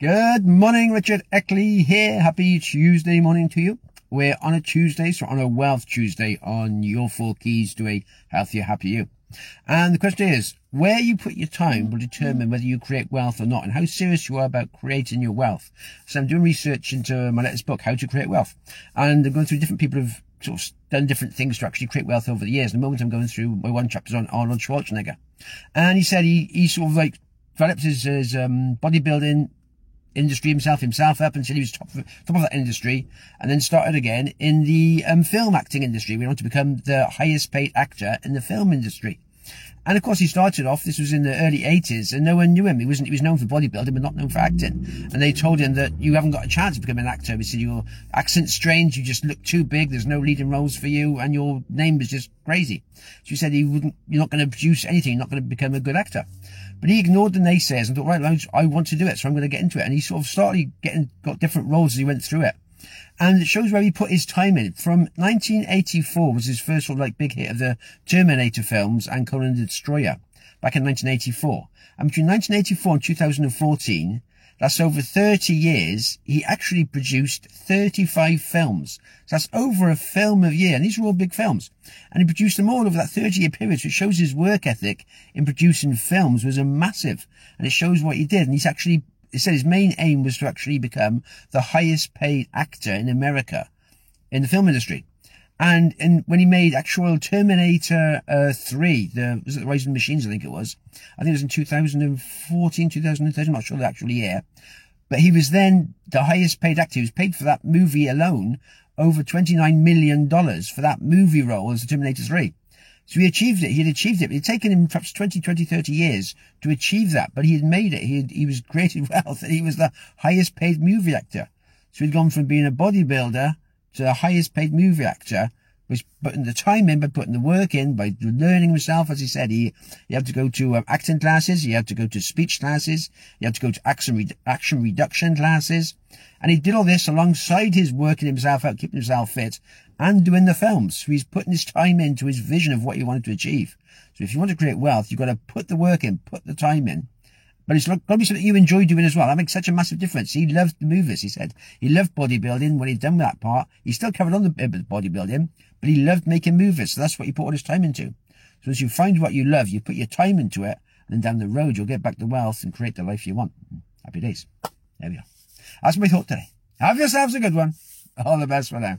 Good morning, Richard Eckley here. Happy Tuesday morning to you. We're on a Tuesday, so on a Wealth Tuesday on your four keys to a healthier, happier you. And the question is, where you put your time will determine whether you create wealth or not and how serious you are about creating your wealth. So I'm doing research into my latest book, How to Create Wealth. And I'm going through different people who've sort of done different things to actually create wealth over the years. And the moment I'm going through my one chapter on Arnold Schwarzenegger. And he said he, he sort of like developed his, his um, bodybuilding industry himself, himself up until he was top of, top of that industry, and then started again in the um, film acting industry. Went on to become the highest paid actor in the film industry. And of course, he started off, this was in the early 80s, and no one knew him. He wasn't, he was known for bodybuilding, but not known for acting. And they told him that you haven't got a chance of becoming an actor. They said your accent's strange, you just look too big, there's no leading roles for you, and your name is just crazy. So he said he wouldn't, you're not going to produce anything, you're not going to become a good actor. But he ignored the naysayers and thought, right, I want to do it, so I'm going to get into it. And he sort of started getting, got different roles as he went through it and it shows where he put his time in. From 1984 was his first sort of like big hit of the Terminator films and Conan the Destroyer back in 1984. And between 1984 and 2014, that's over 30 years, he actually produced 35 films. So that's over a film a year. And these are all big films. And he produced them all over that 30 year period. So it shows his work ethic in producing films was a massive. And it shows what he did. And he's actually he said his main aim was to actually become the highest paid actor in America in the film industry. And, and when he made actual Terminator uh, 3, the, was it the Rise of the Machines, I think it was. I think it was in 2014, 2013, I'm not sure the actual year. But he was then the highest paid actor. He was paid for that movie alone over $29 million for that movie role as the Terminator 3. So he achieved it. He had achieved it. It had taken him perhaps 20, 20, 30 years to achieve that, but he had made it. He had, he was created wealth and he was the highest paid movie actor. So he'd gone from being a bodybuilder to the highest paid movie actor, was putting the time in by putting the work in, by learning himself. As he said, he, he had to go to um, acting classes. He had to go to speech classes. He had to go to action, re- action reduction classes. And he did all this alongside his working himself out, keeping himself fit and doing the films. So he's putting his time into his vision of what he wanted to achieve. So if you want to create wealth, you've got to put the work in, put the time in. But it's be something you enjoy doing as well. That makes such a massive difference. He loved the movies, he said. He loved bodybuilding when he'd done that part. He still carried on the bodybuilding, but he loved making movies. So that's what he put all his time into. So as you find what you love, you put your time into it, and then down the road, you'll get back the wealth and create the life you want. Happy days. There we are. That's my thought today. Have yourselves a good one. All the best for now.